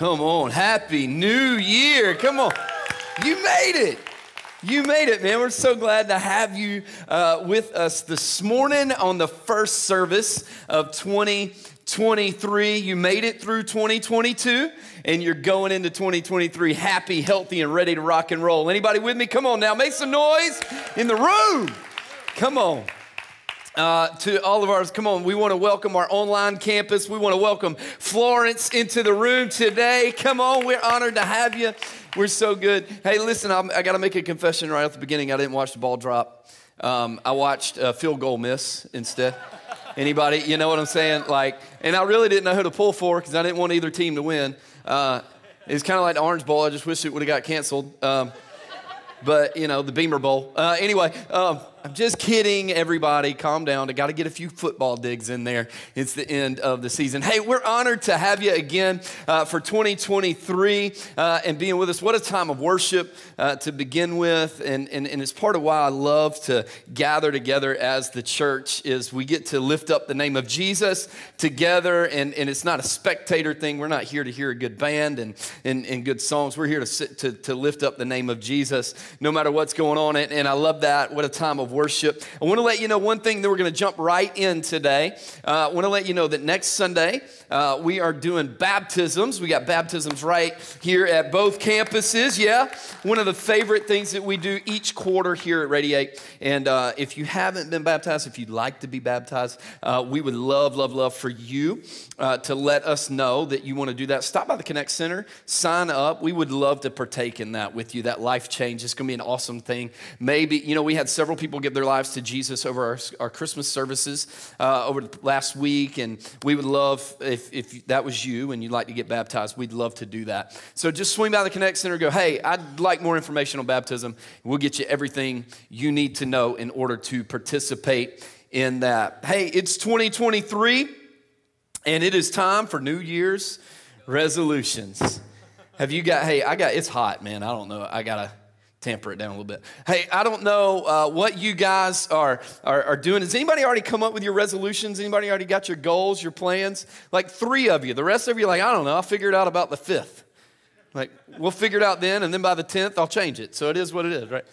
Come on. Happy New Year. Come on. You made it. You made it, man. We're so glad to have you uh, with us this morning on the first service of 2023. You made it through 2022 and you're going into 2023 happy, healthy, and ready to rock and roll. Anybody with me? Come on now. Make some noise in the room. Come on. Uh, to all of ours, come on, we want to welcome our online campus. We want to welcome Florence into the room today. Come on, we're honored to have you. We're so good. Hey, listen, I'm, i got to make a confession right at the beginning. I didn't watch the ball drop. Um, I watched a field goal miss instead. Anybody, you know what I'm saying? Like, and I really didn't know who to pull for because I didn't want either team to win. Uh, it's kind of like the Orange Bowl. I just wish it would have got canceled. Um, but you know the Beamer Bowl. Uh, anyway, um, I'm just kidding, everybody. Calm down. I got to get a few football digs in there. It's the end of the season. Hey, we're honored to have you again uh, for 2023 uh, and being with us. What a time of worship uh, to begin with. And, and, and it's part of why I love to gather together as the church is we get to lift up the name of Jesus together. And, and it's not a spectator thing. We're not here to hear a good band and, and, and good songs. We're here to, sit, to, to lift up the name of Jesus no matter what's going on. And, and I love that. What a time of worship. I want to let you know one thing that we're going to jump right in today. Uh, I want to let you know that next Sunday uh, we are doing baptisms. We got baptisms right here at both campuses. Yeah, one of the favorite things that we do each quarter here at Radiate. And uh, if you haven't been baptized, if you'd like to be baptized, uh, we would love, love, love for you uh, to let us know that you want to do that. Stop by the Connect Center, sign up. We would love to partake in that with you. That life change. is going to be an awesome thing. Maybe, you know, we had several people give their lives to Jesus over our, our Christmas services uh, over the last week. And we would love, if, if that was you and you'd like to get baptized, we'd love to do that. So just swing by the Connect Center go, hey, I'd like more information on baptism. We'll get you everything you need to know in order to participate in that. Hey, it's 2023 and it is time for New Year's resolutions. Have you got, hey, I got, it's hot, man. I don't know. I got to tamper it down a little bit. Hey, I don't know uh, what you guys are, are, are doing. Has anybody already come up with your resolutions? Anybody already got your goals, your plans? Like three of you. The rest of you, like, I don't know. I'll figure it out about the fifth. Like, we'll figure it out then, and then by the 10th, I'll change it. So it is what it is, right?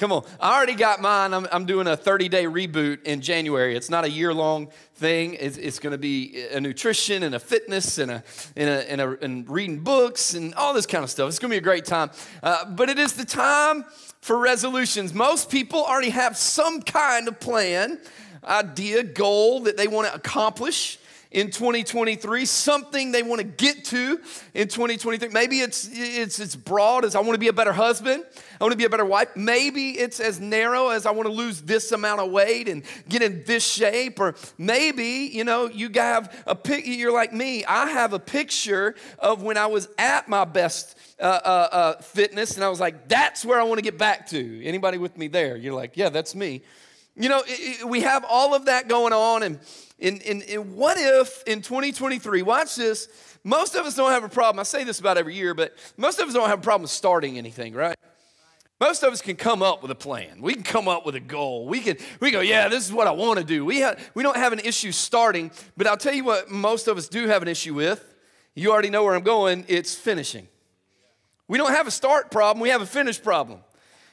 Come on. I already got mine. I'm, I'm doing a 30 day reboot in January. It's not a year long thing. It's, it's going to be a nutrition and a fitness and, a, and, a, and, a, and reading books and all this kind of stuff. It's going to be a great time. Uh, but it is the time for resolutions. Most people already have some kind of plan, idea, goal that they want to accomplish in 2023, something they want to get to in 2023. Maybe it's, it's as broad as I want to be a better husband, I want to be a better wife. Maybe it's as narrow as I want to lose this amount of weight and get in this shape. Or maybe, you know, you have a pic, you're like me, I have a picture of when I was at my best. Uh, uh, uh, fitness, and I was like, that's where I want to get back to. Anybody with me there? You're like, yeah, that's me. You know, it, it, we have all of that going on, and in, in, in what if in 2023, watch this, most of us don't have a problem. I say this about every year, but most of us don't have a problem starting anything, right? Most of us can come up with a plan. We can come up with a goal. We can we go, yeah, this is what I want to do. We have we don't have an issue starting, but I'll tell you what most of us do have an issue with. You already know where I'm going, it's finishing. We don't have a start problem, we have a finish problem.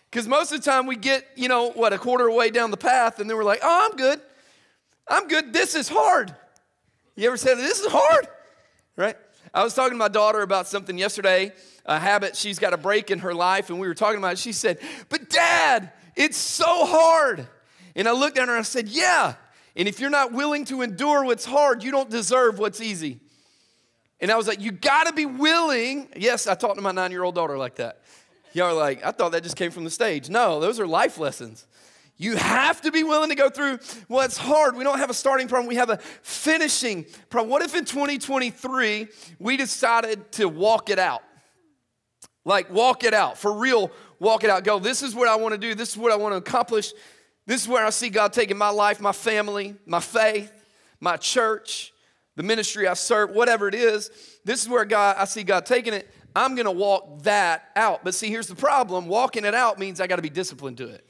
Because most of the time we get, you know, what, a quarter way down the path, and then we're like, oh, I'm good. I'm good. This is hard. You ever said, This is hard? Right? I was talking to my daughter about something yesterday, a habit she's got a break in her life, and we were talking about it. She said, But dad, it's so hard. And I looked at her and I said, Yeah. And if you're not willing to endure what's hard, you don't deserve what's easy. And I was like, You gotta be willing. Yes, I talked to my nine year old daughter like that. Y'all are like, I thought that just came from the stage. No, those are life lessons. You have to be willing to go through what's hard. We don't have a starting problem, we have a finishing problem. What if in 2023 we decided to walk it out? Like, walk it out, for real, walk it out. Go, this is what I want to do, this is what I want to accomplish. This is where I see God taking my life, my family, my faith, my church, the ministry I serve, whatever it is. This is where God I see God taking it. I'm going to walk that out. But see, here's the problem. Walking it out means I got to be disciplined to it.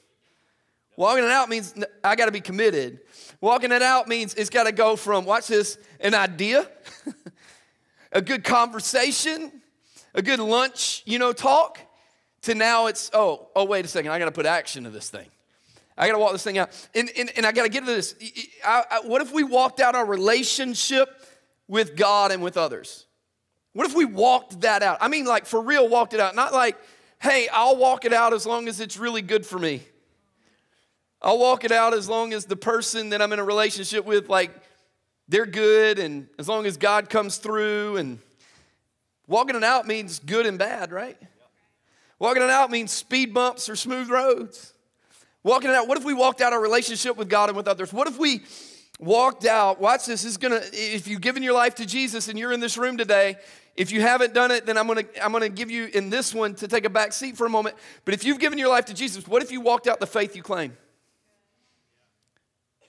Walking it out means I got to be committed. Walking it out means it's got to go from, watch this, an idea a good conversation, a good lunch, you know, talk, to now it's, oh, oh, wait a second, I gotta put action to this thing. I gotta walk this thing out. And, and, and I gotta get to this. I, I, what if we walked out our relationship with God and with others? What if we walked that out? I mean, like for real, walked it out. Not like, hey, I'll walk it out as long as it's really good for me. I'll walk it out as long as the person that I'm in a relationship with, like, they're good, and as long as God comes through. And walking it out means good and bad, right? Walking it out means speed bumps or smooth roads. Walking it out, what if we walked out our relationship with God and with others? What if we walked out, watch this, this is gonna, if you've given your life to Jesus and you're in this room today, if you haven't done it, then I'm gonna, I'm gonna give you in this one to take a back seat for a moment. But if you've given your life to Jesus, what if you walked out the faith you claim?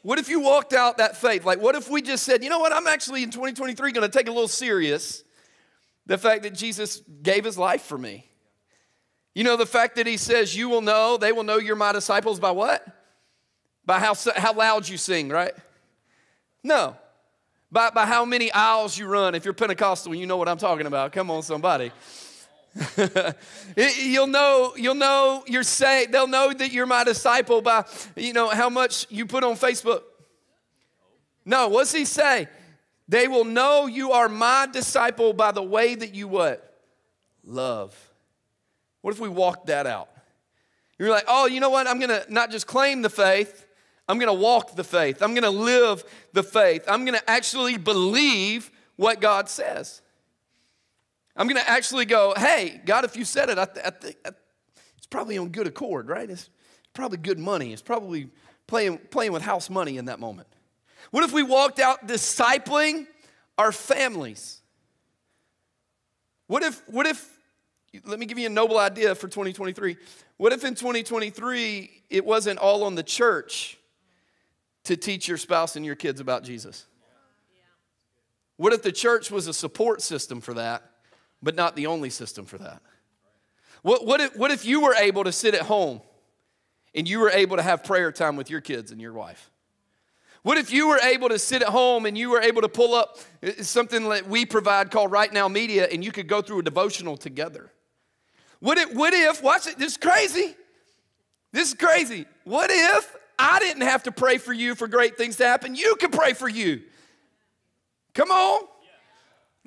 What if you walked out that faith? Like, what if we just said, you know what, I'm actually in 2023 gonna take a little serious the fact that Jesus gave his life for me. You know, the fact that he says, You will know, they will know you're my disciples by what? By how, how loud you sing, right? No. By, by how many aisles you run. If you're Pentecostal, you know what I'm talking about. Come on, somebody. you'll know you'll know you're saved. They'll know that you're my disciple by you know how much you put on facebook. No what's he say? They will know you are my disciple by the way that you what? Love. What if we walked that out? You're like oh you know what? I'm gonna not just claim the faith I'm gonna walk the faith. I'm gonna live the faith. I'm gonna actually believe what God says. I'm gonna actually go, hey, God, if you said it, I th- I th- it's probably on good accord, right? It's probably good money. It's probably playing, playing with house money in that moment. What if we walked out discipling our families? What if, what if, let me give you a noble idea for 2023. What if in 2023 it wasn't all on the church to teach your spouse and your kids about Jesus? What if the church was a support system for that, but not the only system for that? What, what, if, what if you were able to sit at home and you were able to have prayer time with your kids and your wife? What if you were able to sit at home and you were able to pull up uh, something that we provide called Right Now Media and you could go through a devotional together? What if, what if, watch it, this is crazy. This is crazy. What if I didn't have to pray for you for great things to happen. You can pray for you. Come on.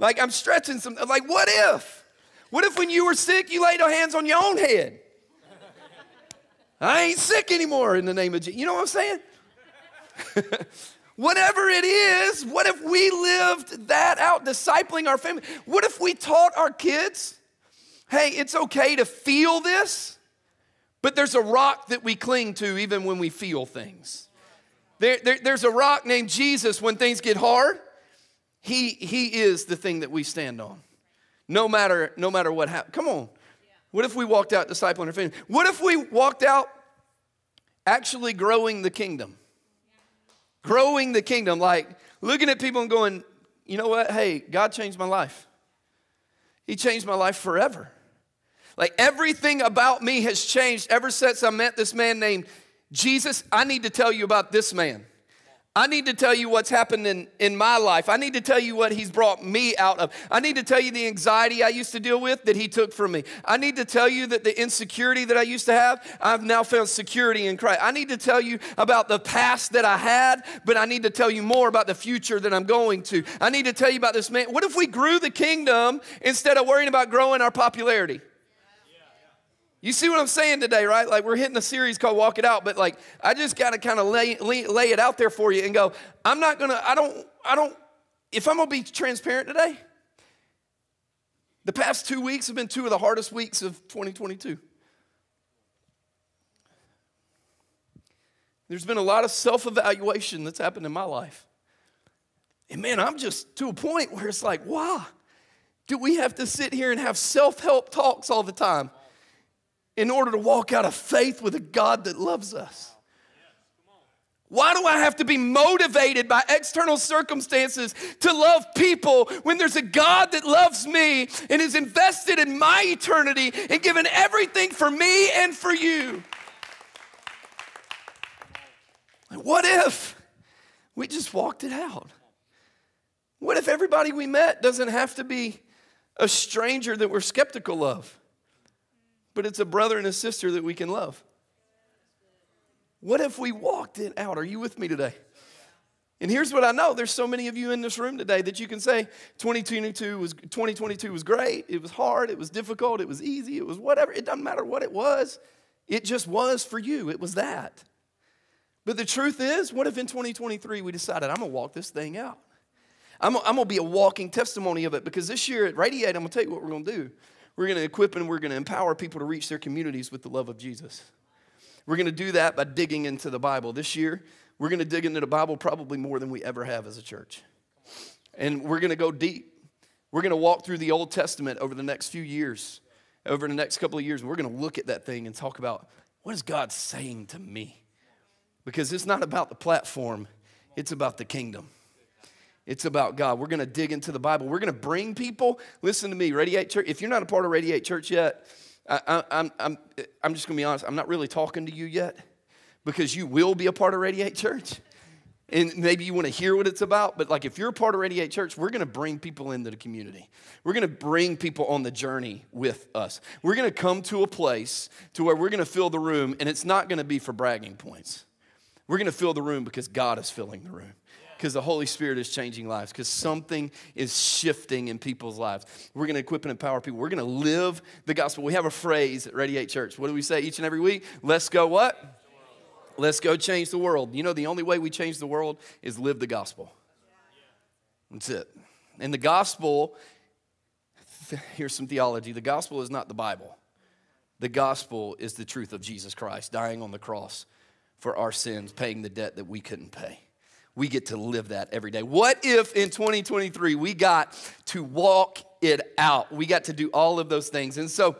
Like I'm stretching some, like what if? What if when you were sick, you laid your hands on your own head? I ain't sick anymore in the name of Jesus. You know what I'm saying? Whatever it is, what if we lived that out, discipling our family? What if we taught our kids, hey, it's okay to feel this? But there's a rock that we cling to even when we feel things. There, there, there's a rock named Jesus when things get hard. He, he is the thing that we stand on. No matter, no matter what happens. Come on. What if we walked out discipling our family? What if we walked out actually growing the kingdom? Growing the kingdom, like looking at people and going, you know what? Hey, God changed my life. He changed my life forever. Like everything about me has changed ever since I met this man named Jesus. I need to tell you about this man. I need to tell you what's happened in, in my life. I need to tell you what he's brought me out of. I need to tell you the anxiety I used to deal with that he took from me. I need to tell you that the insecurity that I used to have, I've now found security in Christ. I need to tell you about the past that I had, but I need to tell you more about the future that I'm going to. I need to tell you about this man. What if we grew the kingdom instead of worrying about growing our popularity? You see what I'm saying today, right? Like we're hitting a series called Walk It Out, but like I just got to kind of lay, lay, lay it out there for you and go, I'm not gonna, I don't, I don't, if I'm gonna be transparent today, the past two weeks have been two of the hardest weeks of 2022. There's been a lot of self evaluation that's happened in my life. And man, I'm just to a point where it's like, wow, do we have to sit here and have self help talks all the time? In order to walk out of faith with a God that loves us? Why do I have to be motivated by external circumstances to love people when there's a God that loves me and is invested in my eternity and given everything for me and for you? What if we just walked it out? What if everybody we met doesn't have to be a stranger that we're skeptical of, but it's a brother and a sister that we can love? What if we walked it out? Are you with me today? And here's what I know there's so many of you in this room today that you can say 2022 was, 2022 was great, it was hard, it was difficult, it was easy, it was whatever. It doesn't matter what it was, it just was for you. It was that. But the truth is, what if in 2023 we decided, I'm gonna walk this thing out? I'm, I'm gonna be a walking testimony of it because this year at Radiate, I'm gonna tell you what we're gonna do. We're gonna equip and we're gonna empower people to reach their communities with the love of Jesus. We're gonna do that by digging into the Bible. This year, we're going to dig into the Bible probably more than we ever have as a church. And we're going to go deep. We're going to walk through the Old Testament over the next few years, over the next couple of years. And we're going to look at that thing and talk about what is God saying to me? Because it's not about the platform, it's about the kingdom. It's about God. We're going to dig into the Bible. We're going to bring people. Listen to me, Radiate Church. If you're not a part of Radiate Church yet, I, am I'm, I'm, I'm just going to be honest. I'm not really talking to you yet because you will be a part of Radiate Church. And maybe you want to hear what it's about, but like if you're a part of Radiate Church, we're going to bring people into the community. We're going to bring people on the journey with us. We're going to come to a place to where we're going to fill the room, and it's not going to be for bragging points. We're going to fill the room because God is filling the room because the Holy Spirit is changing lives, because something is shifting in people's lives. We're going to equip and empower people. We're going to live the gospel. We have a phrase at Radiate Church. What do we say each and every week? Let's go what? Let's go change the world. You know, the only way we change the world is live the gospel. That's it. And the gospel, here's some theology the gospel is not the Bible, the gospel is the truth of Jesus Christ dying on the cross for our sins, paying the debt that we couldn't pay. We get to live that every day. What if in 2023 we got to walk it out? We got to do all of those things. And so,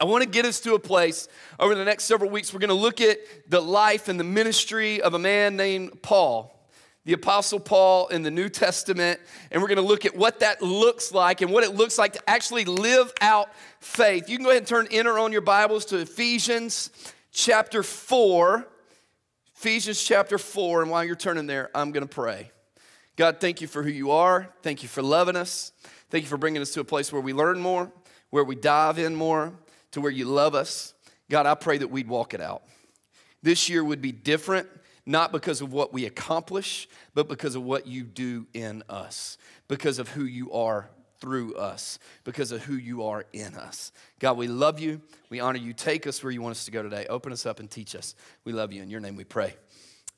I want to get us to a place over the next several weeks. We're going to look at the life and the ministry of a man named Paul, the Apostle Paul in the New Testament. And we're going to look at what that looks like and what it looks like to actually live out faith. You can go ahead and turn enter on your Bibles to Ephesians chapter 4. Ephesians chapter 4. And while you're turning there, I'm going to pray. God, thank you for who you are. Thank you for loving us. Thank you for bringing us to a place where we learn more, where we dive in more to where you love us. God, I pray that we'd walk it out. This year would be different, not because of what we accomplish, but because of what you do in us, because of who you are through us, because of who you are in us. God, we love you. We honor you. Take us where you want us to go today. Open us up and teach us. We love you. In your name we pray.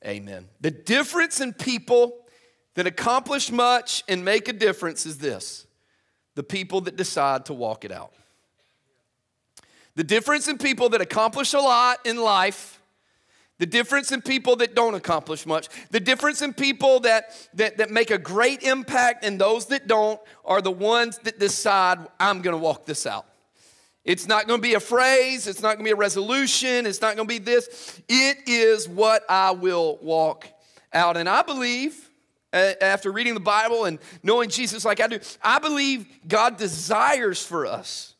Amen. The difference in people that accomplish much and make a difference is this the people that decide to walk it out. The difference in people that accomplish a lot in life, the difference in people that don't accomplish much, the difference in people that, that, that make a great impact and those that don't are the ones that decide, I'm gonna walk this out. It's not gonna be a phrase, it's not gonna be a resolution, it's not gonna be this. It is what I will walk out. And I believe, after reading the Bible and knowing Jesus like I do, I believe God desires for us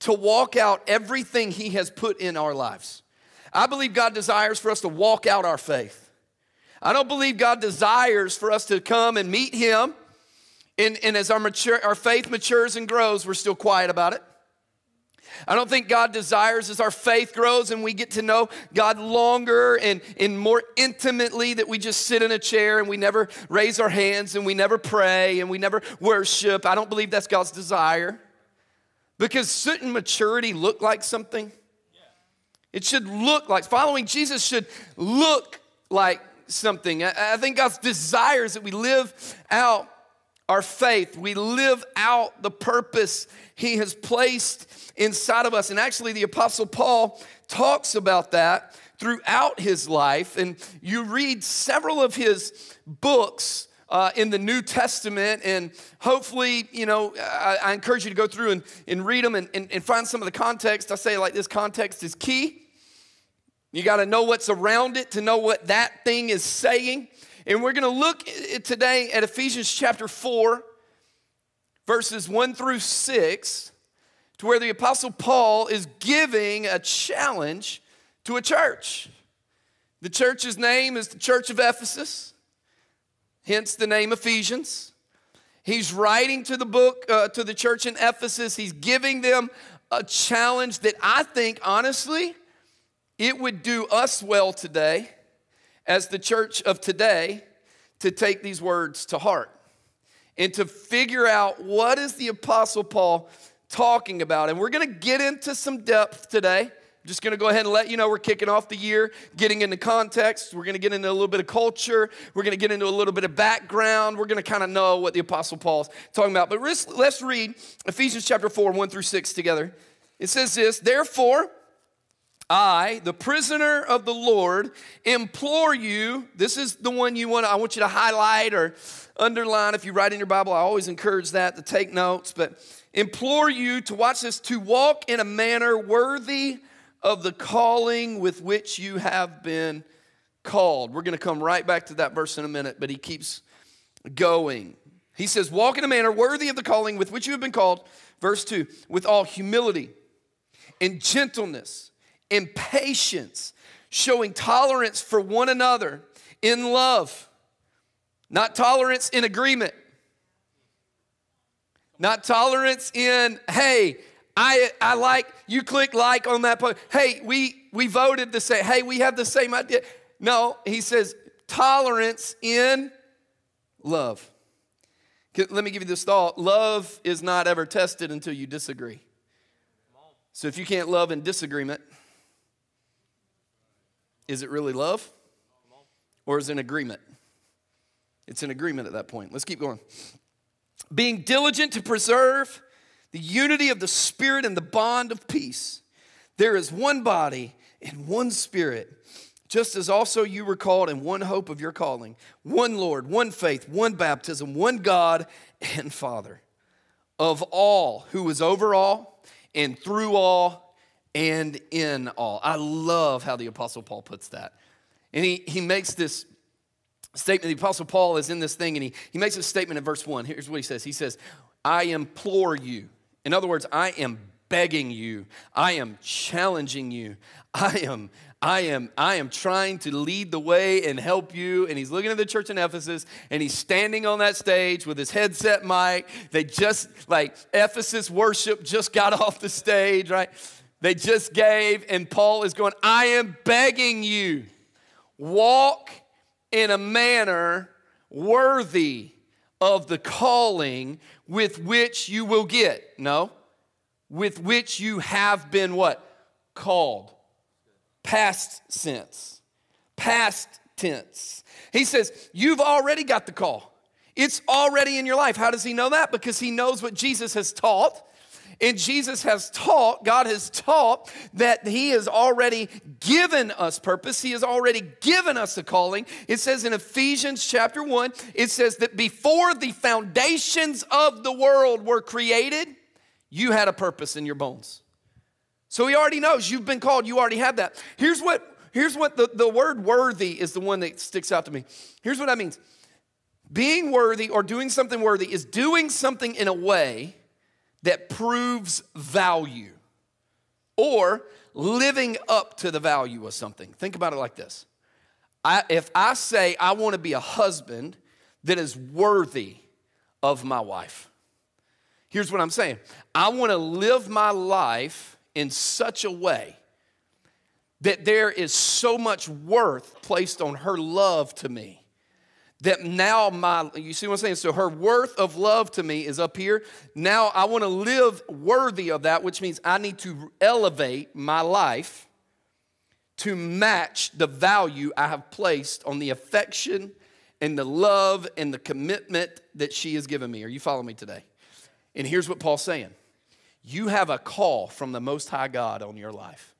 to walk out everything He has put in our lives. I believe God desires for us to walk out our faith. I don't believe God desires for us to come and meet Him, and, and as our, mature, our faith matures and grows, we're still quiet about it. I don't think God desires as our faith grows and we get to know God longer and, and more intimately that we just sit in a chair and we never raise our hands and we never pray and we never worship. I don't believe that's God's desire. Because shouldn't maturity look like something? It should look like, following Jesus should look like something. I think God's desires that we live out our faith, we live out the purpose He has placed inside of us. And actually, the Apostle Paul talks about that throughout his life. And you read several of his books uh, in the New Testament. And hopefully, you know, I, I encourage you to go through and, and read them and, and, and find some of the context. I say like this context is key. You got to know what's around it to know what that thing is saying. And we're going to look today at Ephesians chapter 4, verses 1 through 6, to where the Apostle Paul is giving a challenge to a church. The church's name is the Church of Ephesus hence the name Ephesians. He's writing to the book, uh, to the church in Ephesus. He's giving them a challenge that I think, honestly, it would do us well today, as the church of today, to take these words to heart and to figure out what is the Apostle Paul talking about. And we're going to get into some depth today. Just going to go ahead and let you know we're kicking off the year, getting into context. We're going to get into a little bit of culture. We're going to get into a little bit of background. We're going to kind of know what the Apostle Paul's talking about. But let's read Ephesians chapter 4, 1 through 6 together. It says this Therefore, I, the prisoner of the Lord, implore you. This is the one you want. I want you to highlight or underline if you write in your Bible. I always encourage that to take notes. But implore you to watch this to walk in a manner worthy of the calling with which you have been called. We're going to come right back to that verse in a minute, but he keeps going. He says, Walk in a manner worthy of the calling with which you have been called. Verse 2 with all humility and gentleness in patience, showing tolerance for one another in love, not tolerance in agreement, not tolerance in, hey, I, I like, you click like on that post. Hey, we, we voted to say, hey, we have the same idea. No, he says tolerance in love. Let me give you this thought love is not ever tested until you disagree. So if you can't love in disagreement, is it really love? Or is it an agreement? It's an agreement at that point. Let's keep going. Being diligent to preserve the unity of the Spirit and the bond of peace. There is one body and one Spirit, just as also you were called in one hope of your calling, one Lord, one faith, one baptism, one God and Father of all, who is over all and through all and in all. I love how the Apostle Paul puts that. And he, he makes this statement. The Apostle Paul is in this thing and he, he makes a statement in verse 1. Here's what he says He says, I implore you. In other words, I am begging you. I am challenging you. I am I am I am trying to lead the way and help you and he's looking at the church in Ephesus and he's standing on that stage with his headset mic. They just like Ephesus worship just got off the stage, right? They just gave, and Paul is going, I am begging you, walk in a manner worthy of the calling with which you will get. No, with which you have been what? Called. Past sense. Past tense. He says, You've already got the call. It's already in your life. How does he know that? Because he knows what Jesus has taught and Jesus has taught, God has taught that He has already given us purpose. He has already given us a calling. It says in Ephesians chapter 1, it says that before the foundations of the world were created, you had a purpose in your bones. So He already knows you've been called, you already have that. Here's what Here's what the, the word worthy is the one that sticks out to me. Here's what that means being worthy or doing something worthy is doing something in a way that proves value or living up to the value of something. Think about it like this. I, if I say I want to be a husband that is worthy of my wife, here's what I'm saying. I want to live my life in such a way that there is so much worth placed on her love to me that now my you see what i'm saying? So her worth of love to me is up here. Now i want to live worthy of that which means i need to elevate my life to match the value i have placed on the affection and the love and the commitment that she has given me. Are you following me today? And here's what paul's saying. You have a call from the most high god on your life.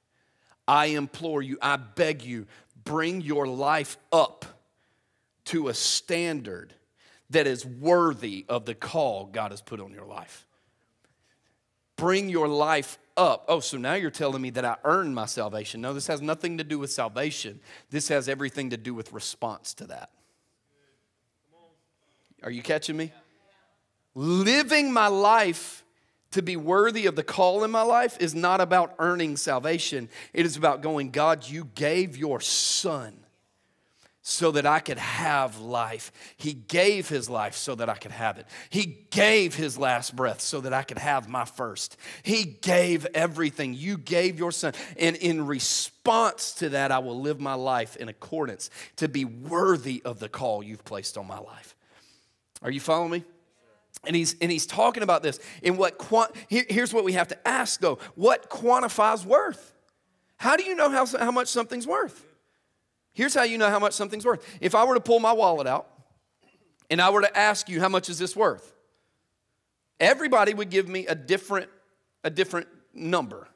I implore you i beg you bring your life up to a standard that is worthy of the call God has put on your life. Bring your life up. Oh, so now you're telling me that I earned my salvation. No, this has nothing to do with salvation. This has everything to do with response to that. Are you catching me? Living my life to be worthy of the call in my life is not about earning salvation. It is about going, God, you gave your son so that I could have life. He gave his life so that I could have it. He gave his last breath so that I could have my first. He gave everything. You gave your son. And in response to that, I will live my life in accordance to be worthy of the call you've placed on my life. Are you following me? And he's, and he's talking about this. In what here's what we have to ask though what quantifies worth? How do you know how, how much something's worth? Here's how you know how much something's worth. If I were to pull my wallet out and I were to ask you, how much is this worth? Everybody would give me a different, a different number,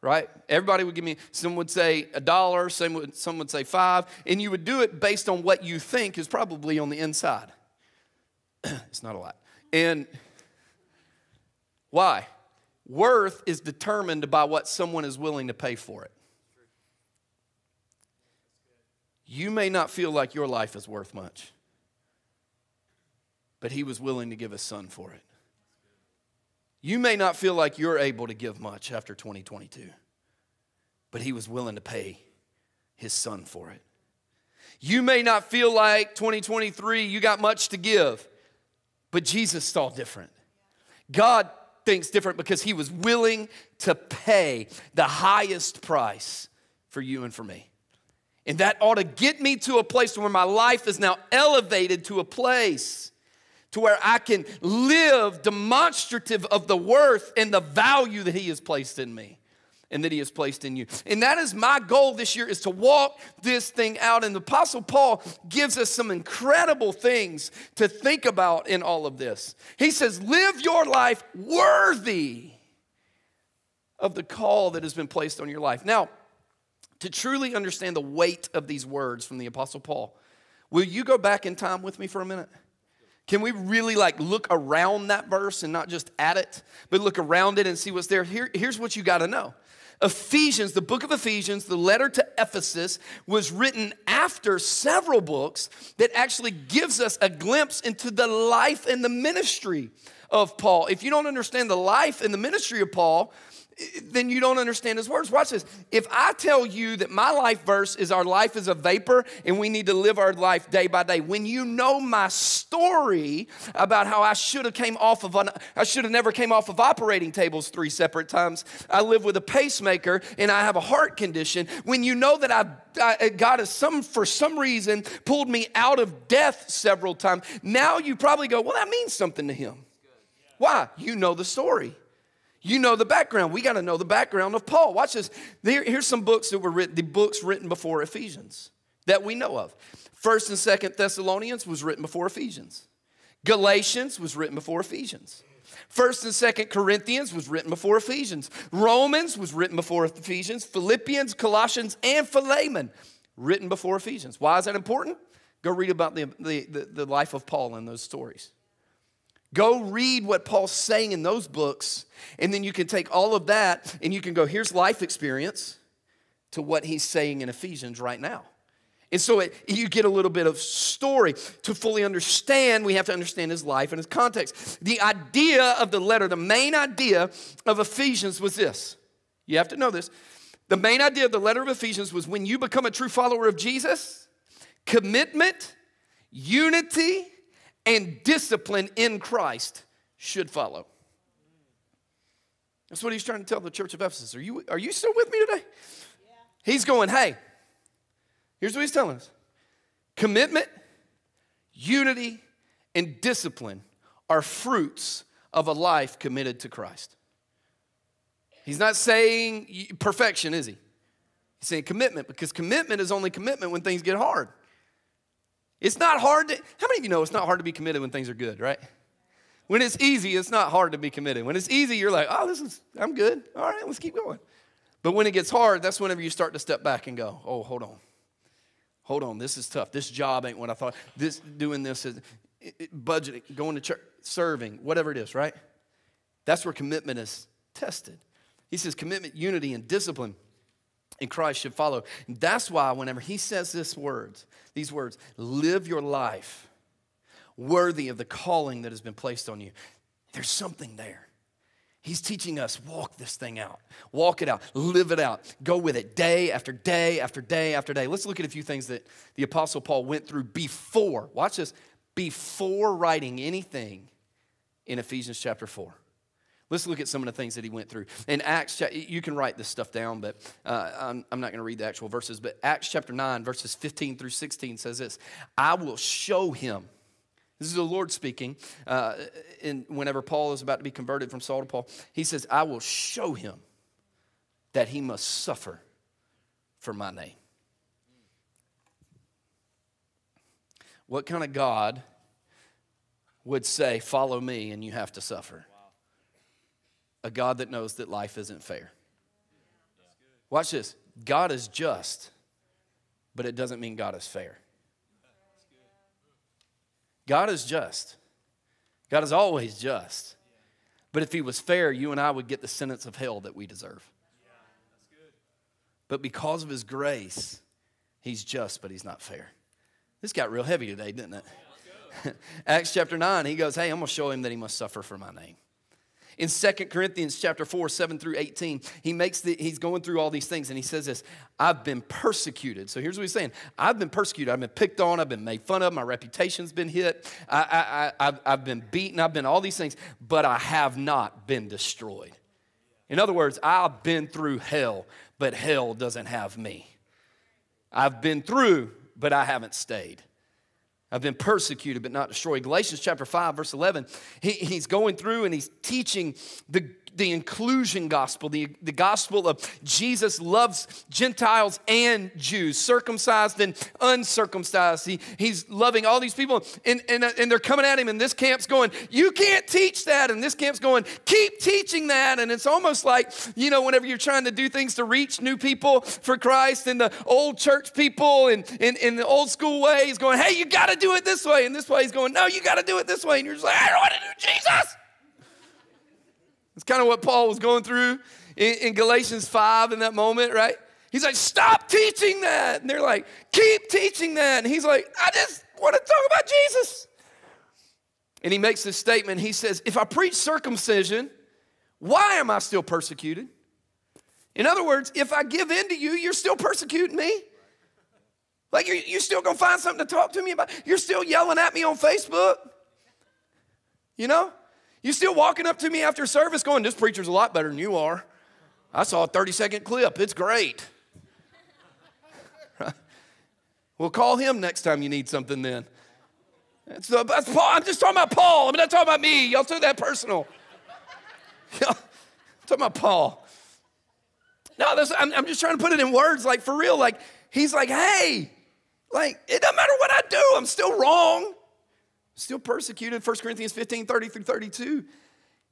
right? Everybody would give me, some would say a dollar, some would, some would say five, and you would do it based on what you think is probably on the inside. it's not a lot. And why? Worth is determined by what someone is willing to pay for it. You may not feel like your life is worth much, but He was willing to give His Son for it. You may not feel like you're able to give much after 2022, but He was willing to pay His Son for it. You may not feel like 2023 you got much to give, but Jesus saw different. God thinks different because He was willing to pay the highest price for you and for me. And that ought to get me to a place where my life is now elevated to a place to where I can live demonstrative of the worth and the value that He has placed in me and that He has placed in you. And that is my goal this year is to walk this thing out. And the Apostle Paul gives us some incredible things to think about in all of this. He says, Live your life worthy of the call that has been placed on your life. Now, to truly understand the weight of these words from the Apostle Paul, will you go back in time with me for a minute? Can we really like look around that verse and not just at it, but look around it and see what's there? Here, here's what you got to know. Ephesians, the book of Ephesians, the letter to Ephesus, was written after several books that actually gives us a glimpse into the life and the ministry of Paul. If you don't understand the life and the ministry of Paul, then you don't understand his words. Watch this. If I tell you that my life verse is our life is a vapor and we need to live our life day by day, when you know my story about how I should have came off of, an, I should have never came off of operating tables three separate times. I live with a pacemaker and I have a heart condition. When you know that I, I God has some, for some reason, pulled me out of death several times, now you probably go, well, that means something to him. Why? You know the story. You know the background. We got to know the background of Paul. Watch this. Here, here's some books that were written, the books written before Ephesians that we know of. First and Second Thessalonians was written before Ephesians. Galatians was written before Ephesians. First and Second Corinthians was written before Ephesians. Romans was written before Ephesians. Philippians, Colossians, and Philemon written before Ephesians. Why is that important? Go read about the, the, the, the life of Paul in those stories. Go read what Paul's saying in those books, and then you can take all of that and you can go, here's life experience to what he's saying in Ephesians right now. And so it, you get a little bit of story. To fully understand, we have to understand his life and his context. The idea of the letter, the main idea of Ephesians was this. You have to know this. The main idea of the letter of Ephesians was when you become a true follower of Jesus, commitment, unity, and discipline in Christ should follow. That's what he's trying to tell the church of Ephesus. Are you, are you still with me today? Yeah. He's going, hey, here's what he's telling us commitment, unity, and discipline are fruits of a life committed to Christ. He's not saying perfection, is he? He's saying commitment because commitment is only commitment when things get hard. It's not hard to, how many of you know it's not hard to be committed when things are good, right? When it's easy, it's not hard to be committed. When it's easy, you're like, oh, this is, I'm good. All right, let's keep going. But when it gets hard, that's whenever you start to step back and go, oh, hold on. Hold on, this is tough. This job ain't what I thought. This doing this is budgeting, going to church, serving, whatever it is, right? That's where commitment is tested. He says commitment, unity, and discipline in Christ should follow. That's why whenever he says this words, these words, live your life worthy of the calling that has been placed on you, there's something there. He's teaching us walk this thing out, walk it out, live it out, go with it day after day after day after day. Let's look at a few things that the Apostle Paul went through before, watch this, before writing anything in Ephesians chapter 4. Let's look at some of the things that he went through. In Acts, you can write this stuff down, but uh, I'm, I'm, not going to read the actual verses. But Acts chapter 9, verses 15 through 16 says this I will show him this is the Lord speaking. Uh, in, whenever Paul is about to be converted from Saul to Paul, he says, I will show him that he must suffer for my name. What kind of God would say, Follow me and you have to suffer? A God that knows that life isn't fair. Watch this God is just, but it doesn't mean God is fair. God is just. God is always just. But if he was fair, you and I would get the sentence of hell that we deserve. But because of his grace, he's just, but he's not fair. This got real heavy today, didn't it? Acts chapter 9, he goes, Hey, I'm going to show him that he must suffer for my name. In 2 Corinthians chapter 4, 7 through 18, he makes the, he's going through all these things and he says this, I've been persecuted. So here's what he's saying. I've been persecuted. I've been picked on. I've been made fun of. My reputation's been hit. I, I, I, I've been beaten. I've been all these things, but I have not been destroyed. In other words, I've been through hell, but hell doesn't have me. I've been through, but I haven't stayed. I've been persecuted but not destroyed. Galatians chapter 5, verse 11, he, he's going through and he's teaching the the inclusion gospel, the, the gospel of Jesus loves Gentiles and Jews, circumcised and uncircumcised. He, he's loving all these people, and, and, uh, and they're coming at him, and this camp's going, You can't teach that. And this camp's going, Keep teaching that. And it's almost like, you know, whenever you're trying to do things to reach new people for Christ, and the old church people and in, in the old school way, he's going, Hey, you got to do it this way. And this way, he's going, No, you got to do it this way. And you're just like, I don't want to do Jesus. It's kind of what Paul was going through in, in, Galatians 5 in that moment, right? He's like, stop teaching that. And they're like, keep teaching that. And he's like, I just want to talk about Jesus. And he makes this statement. He says, if I preach circumcision, why am I still persecuted? In other words, if I give in to you, you're still persecuting me. Like, you're, you're still gonna find something to talk to me about. You're still yelling at me on Facebook. You know? You still walking up to me after service going, This preacher's a lot better than you are. I saw a 30 second clip. It's great. we'll call him next time you need something then. That's, uh, that's Paul. I'm just talking about Paul. I'm not talking about me. Y'all took that personal. I'm talking about Paul. No, this, I'm, I'm just trying to put it in words like for real. Like, he's like, hey, like, it doesn't matter what I do, I'm still wrong still persecuted. 1 Corinthians 15 30 through 32.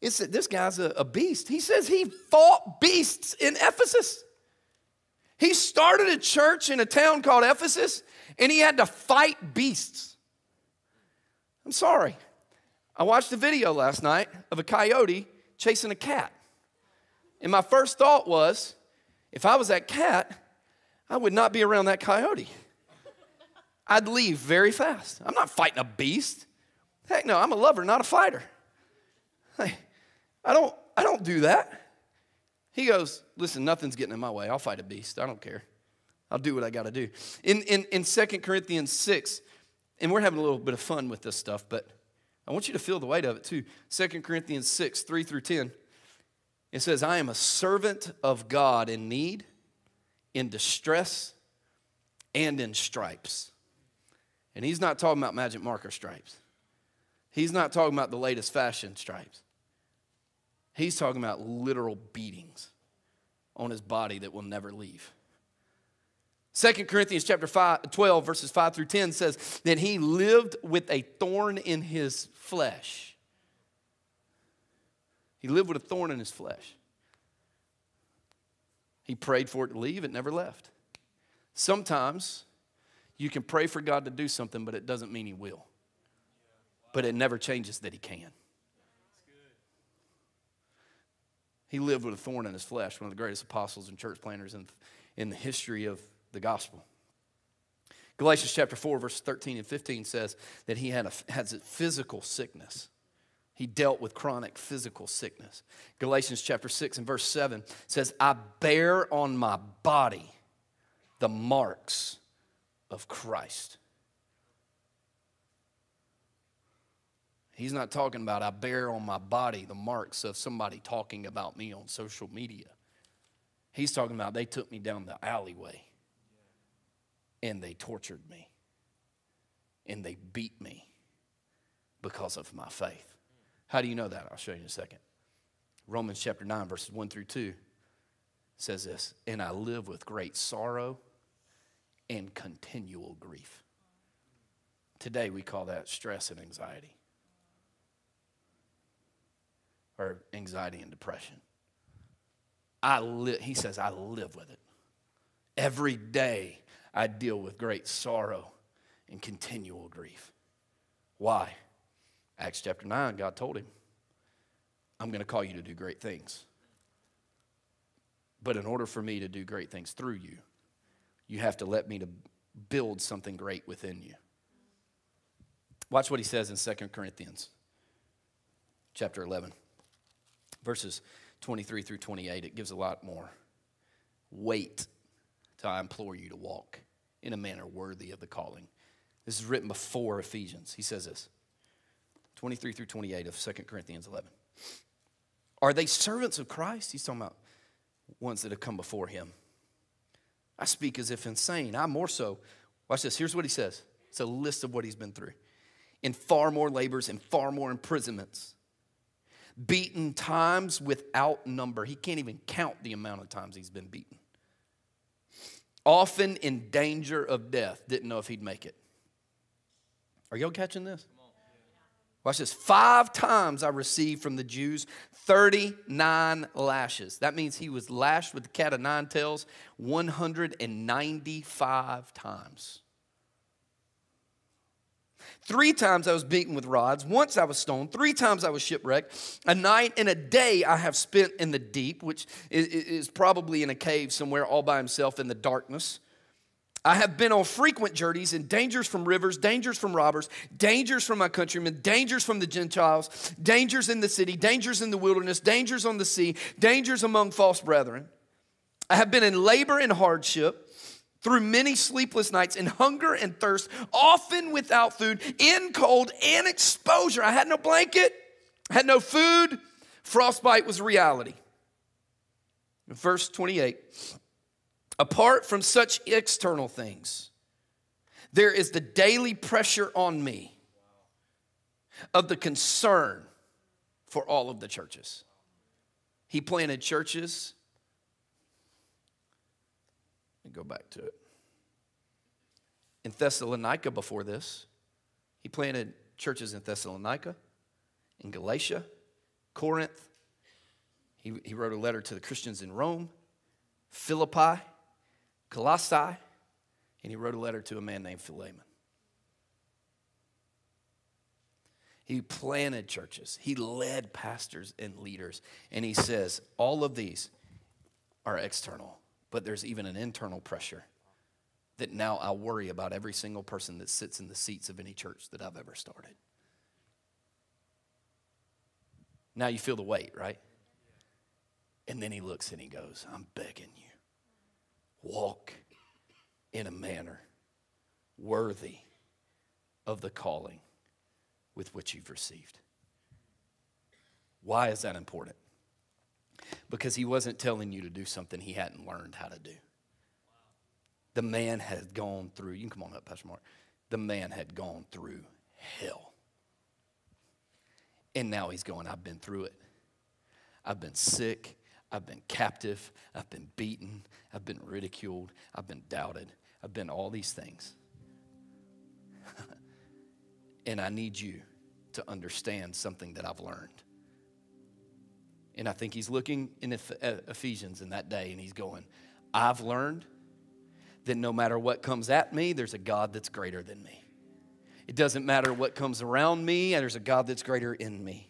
It's that this guy's a, a beast. He says he fought beasts in Ephesus. He started a church in a town called Ephesus and he had to fight beasts. I'm sorry. I watched a video last night of a coyote chasing a cat. And my first thought was if I was that cat, I would not be around that coyote. I'd leave very fast. I'm not fighting a beast. Heck no, I'm a lover, not a fighter. I don't, I don't do that. He goes, listen, nothing's getting in my way. I'll fight a beast. I don't care. I'll do what I got to do. In, in, in 2 Corinthians 6, and we're having a little bit of fun with this stuff, but I want you to feel the weight of it too. 2 Corinthians 6, 3 through 10. It says, I am a servant of God in need, in distress, and in stripes. And he's not talking about magic marker stripes. He's not talking about the latest fashion stripes. He's talking about literal beatings on his body that will never leave. 2 Corinthians chapter 5, 12, verses 5 through 10 says that he lived with a thorn in his flesh. He lived with a thorn in his flesh. He prayed for it to leave, it never left. Sometimes you can pray for God to do something, but it doesn't mean he will but it never changes that he can. He lived with a thorn in his flesh, one of the greatest apostles and church planters in, in the history of the gospel. Galatians chapter 4, verse 13 and 15 says that he had a, has a physical sickness. He dealt with chronic physical sickness. Galatians chapter 6 and verse 7 says, I bear on my body the marks of Christ. He's not talking about I bear on my body the marks of somebody talking about me on social media. He's talking about they took me down the alleyway and they tortured me and they beat me because of my faith. How do you know that? I'll show you in a second. Romans chapter 9, verses 1 through 2 says this And I live with great sorrow and continual grief. Today we call that stress and anxiety, or anxiety and depression. I li- he says, I live with it. Every day I deal with great sorrow and continual grief. Why? Acts chapter 9, God told him, I'm going to call you to do great things. But in order for me to do great things through you, you have to let me to build something great within you. Watch what he says in 2 Corinthians chapter 11, verses 23 through 28. It gives a lot more. Wait till I implore you to walk in a manner worthy of the calling. This is written before Ephesians. He says this 23 through 28 of 2 Corinthians 11. Are they servants of Christ? He's talking about ones that have come before him. I speak as if insane. I'm more so. Watch this. Here's what he says it's a list of what he's been through. In far more labors and far more imprisonments, beaten times without number. He can't even count the amount of times he's been beaten. Often in danger of death. Didn't know if he'd make it. Are y'all catching this? Watch this. Five times I received from the Jews 39 lashes. That means he was lashed with the cat of nine tails 195 times. Three times I was beaten with rods. Once I was stoned. Three times I was shipwrecked. A night and a day I have spent in the deep, which is probably in a cave somewhere all by himself in the darkness. I have been on frequent journeys in dangers from rivers, dangers from robbers, dangers from my countrymen, dangers from the Gentiles, dangers in the city, dangers in the wilderness, dangers on the sea, dangers among false brethren. I have been in labor and hardship through many sleepless nights in hunger and thirst, often without food, in cold and exposure. I had no blanket, I had no food. Frostbite was reality. verse 28 Apart from such external things, there is the daily pressure on me of the concern for all of the churches. He planted churches. Me go back to it. In Thessalonica before this, he planted churches in Thessalonica, in Galatia, Corinth. He, he wrote a letter to the Christians in Rome, Philippi. Colossae, and he wrote a letter to a man named Philemon. He planted churches, he led pastors and leaders, and he says, All of these are external, but there's even an internal pressure that now I worry about every single person that sits in the seats of any church that I've ever started. Now you feel the weight, right? And then he looks and he goes, I'm begging you walk in a manner worthy of the calling with which you've received. Why is that important? Because he wasn't telling you to do something he hadn't learned how to do. The man had gone through, you can come on up, Pastor Mark. The man had gone through hell. And now he's going, I've been through it. I've been sick. I've been captive. I've been beaten. I've been ridiculed. I've been doubted. I've been all these things. and I need you to understand something that I've learned. And I think he's looking in uh, Ephesians in that day and he's going, I've learned that no matter what comes at me, there's a God that's greater than me. It doesn't matter what comes around me, and there's a God that's greater in me.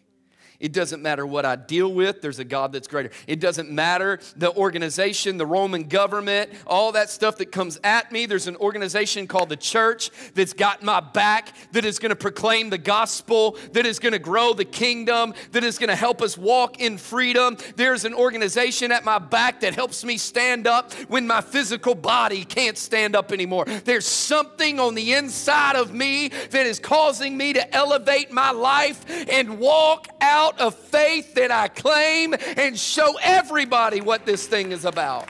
It doesn't matter what I deal with, there's a God that's greater. It doesn't matter the organization, the Roman government, all that stuff that comes at me. There's an organization called the church that's got my back, that is going to proclaim the gospel, that is going to grow the kingdom, that is going to help us walk in freedom. There's an organization at my back that helps me stand up when my physical body can't stand up anymore. There's something on the inside of me that is causing me to elevate my life and walk out out of faith that I claim and show everybody what this thing is about.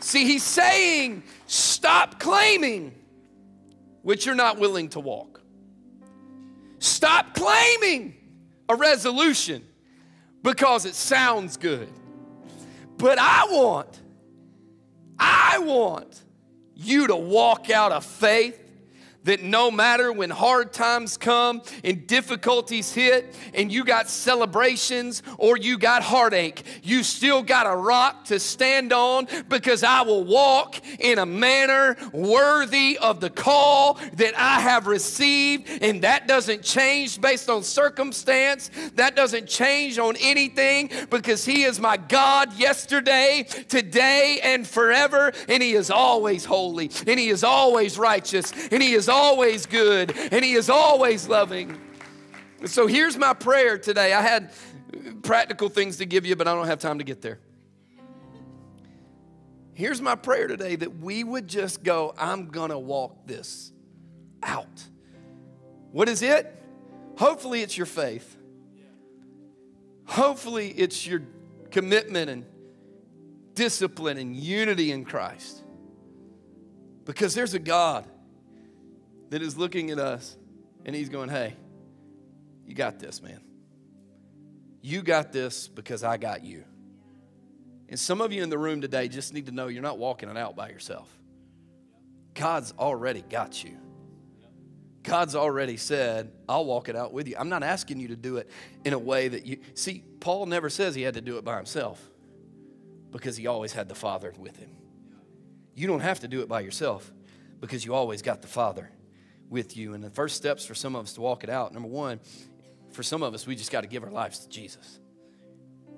See, he's saying, stop claiming which you're not willing to walk. Stop claiming a resolution because it sounds good. But I want, I want you to walk out of faith that no matter when hard times come and difficulties hit and you got celebrations or you got heartache, you still got a rock to stand on because I will walk in a manner worthy of the call that I have received. And that doesn't change based on circumstance, that doesn't change on anything because He is my God yesterday, today, and forever. And He is always holy, and He is always righteous, and He is always good and He is always loving. So here's my prayer today. I had practical things to give you, but I don't have time to get there. Here's my prayer today that we would just go, I'm going to walk this out. What is it? Hopefully, it's your faith. Hopefully, it's your commitment and discipline and unity in Christ. Because there's a God that is looking at us and he's going, Hey, you got this, man. You got this because I got you. And some of you in the room today just need to know you're not walking it out by yourself. God's already got you. God's already said, I'll walk it out with you. I'm not asking you to do it in a way that you see, Paul never says he had to do it by himself because he always had the Father with him. You don't have to do it by yourself because you always got the Father with you. And the first steps for some of us to walk it out, number one, for some of us, we just got to give our lives to Jesus.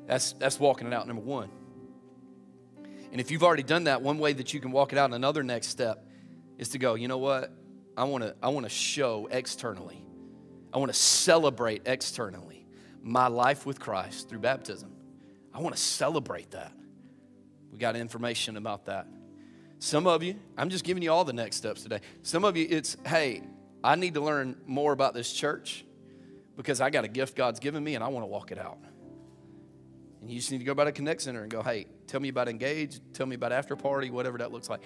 That's, that's walking it out, number one. And if you've already done that, one way that you can walk it out, another next step is to go, you know what? I want to I want to show externally. I want to celebrate externally my life with Christ through baptism. I want to celebrate that. We got information about that. Some of you, I'm just giving you all the next steps today. Some of you, it's, hey, I need to learn more about this church because I got a gift God's given me and I want to walk it out. And you just need to go by the Connect Center and go, hey, tell me about Engage, tell me about After Party, whatever that looks like.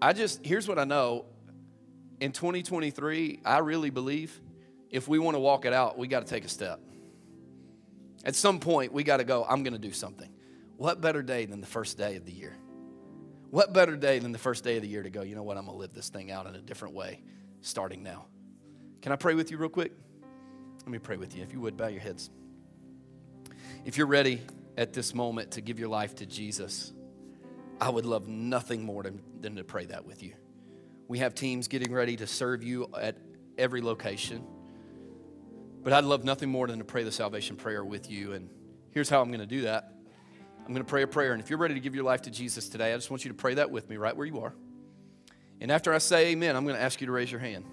I just, here's what I know. In 2023, I really believe if we want to walk it out, we got to take a step. At some point, we got to go, I'm going to do something. What better day than the first day of the year? What better day than the first day of the year to go, you know what, I'm going to live this thing out in a different way starting now. Can I pray with you real quick? Let me pray with you. If you would, bow your heads. If you're ready at this moment to give your life to Jesus, I would love nothing more than to pray that with you. We have teams getting ready to serve you at every location. But I'd love nothing more than to pray the salvation prayer with you. And here's how I'm going to do that. I'm going to pray a prayer. And if you're ready to give your life to Jesus today, I just want you to pray that with me right where you are. And after I say amen, I'm going to ask you to raise your hand.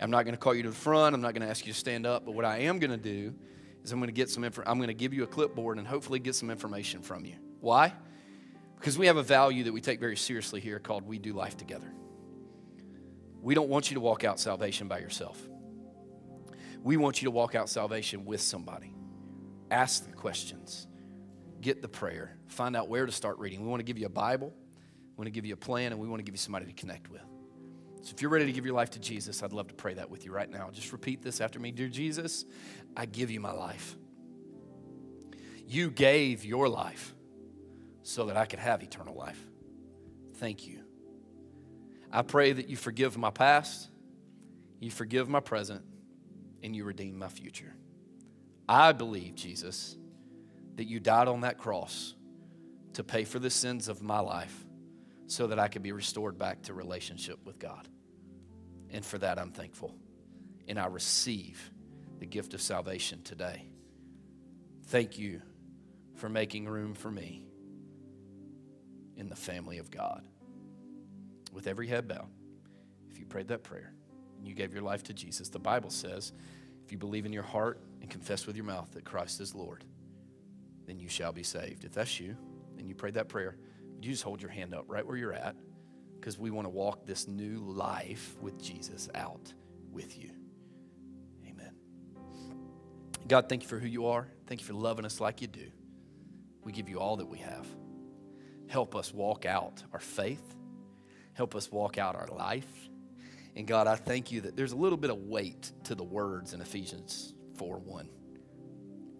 I'm not going to call you to the front. I'm not going to ask you to stand up. But what I am going to do is I'm going to get some info. I'm going to give you a clipboard and hopefully get some information from you. Why? Because we have a value that we take very seriously here called we do life together. We don't want you to walk out salvation by yourself. We want you to walk out salvation with somebody. Ask the questions get the prayer, find out where to start reading. We want to give you a Bible, we want to give you a plan, and we want to give you somebody to connect with. So if you're ready to give your life to Jesus, I'd love to pray that with you right now. Just repeat this after me Dear Jesus, I give you my life. You gave your life so that I could have eternal life. Thank you. I pray that you forgive my past, you forgive my present, and you redeem my future. I believe, Jesus that you died on that cross to pay for the sins of my life so that I could be restored back to relationship with God. And for that, I'm thankful. And I receive the gift of salvation today Thank you for making room for me in the family of God. With every head bowed, if you prayed that prayer and you gave your life to Jesus, the Bible says if you believe in your heart and confess with your mouth that Christ is Lord, then you shall be saved. If that's you and you prayed that prayer, you just hold your hand up right where you're at because we want to walk this new life with Jesus out with you. Amen. God, thank you for who you are. Thank you for loving us like you do. We give you all that we have. Help us walk out our faith. Help us walk out our life. And God, I thank you that there's a little bit of weight to the words in Ephesians 4 1.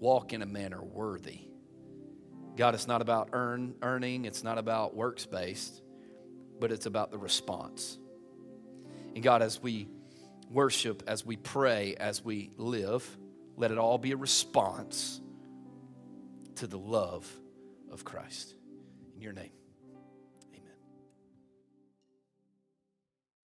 Walk in a manner worthy. God, it's not about earn, earning, it's not about works based, but it's about the response. And God, as we worship, as we pray, as we live, let it all be a response to the love of Christ. In your name.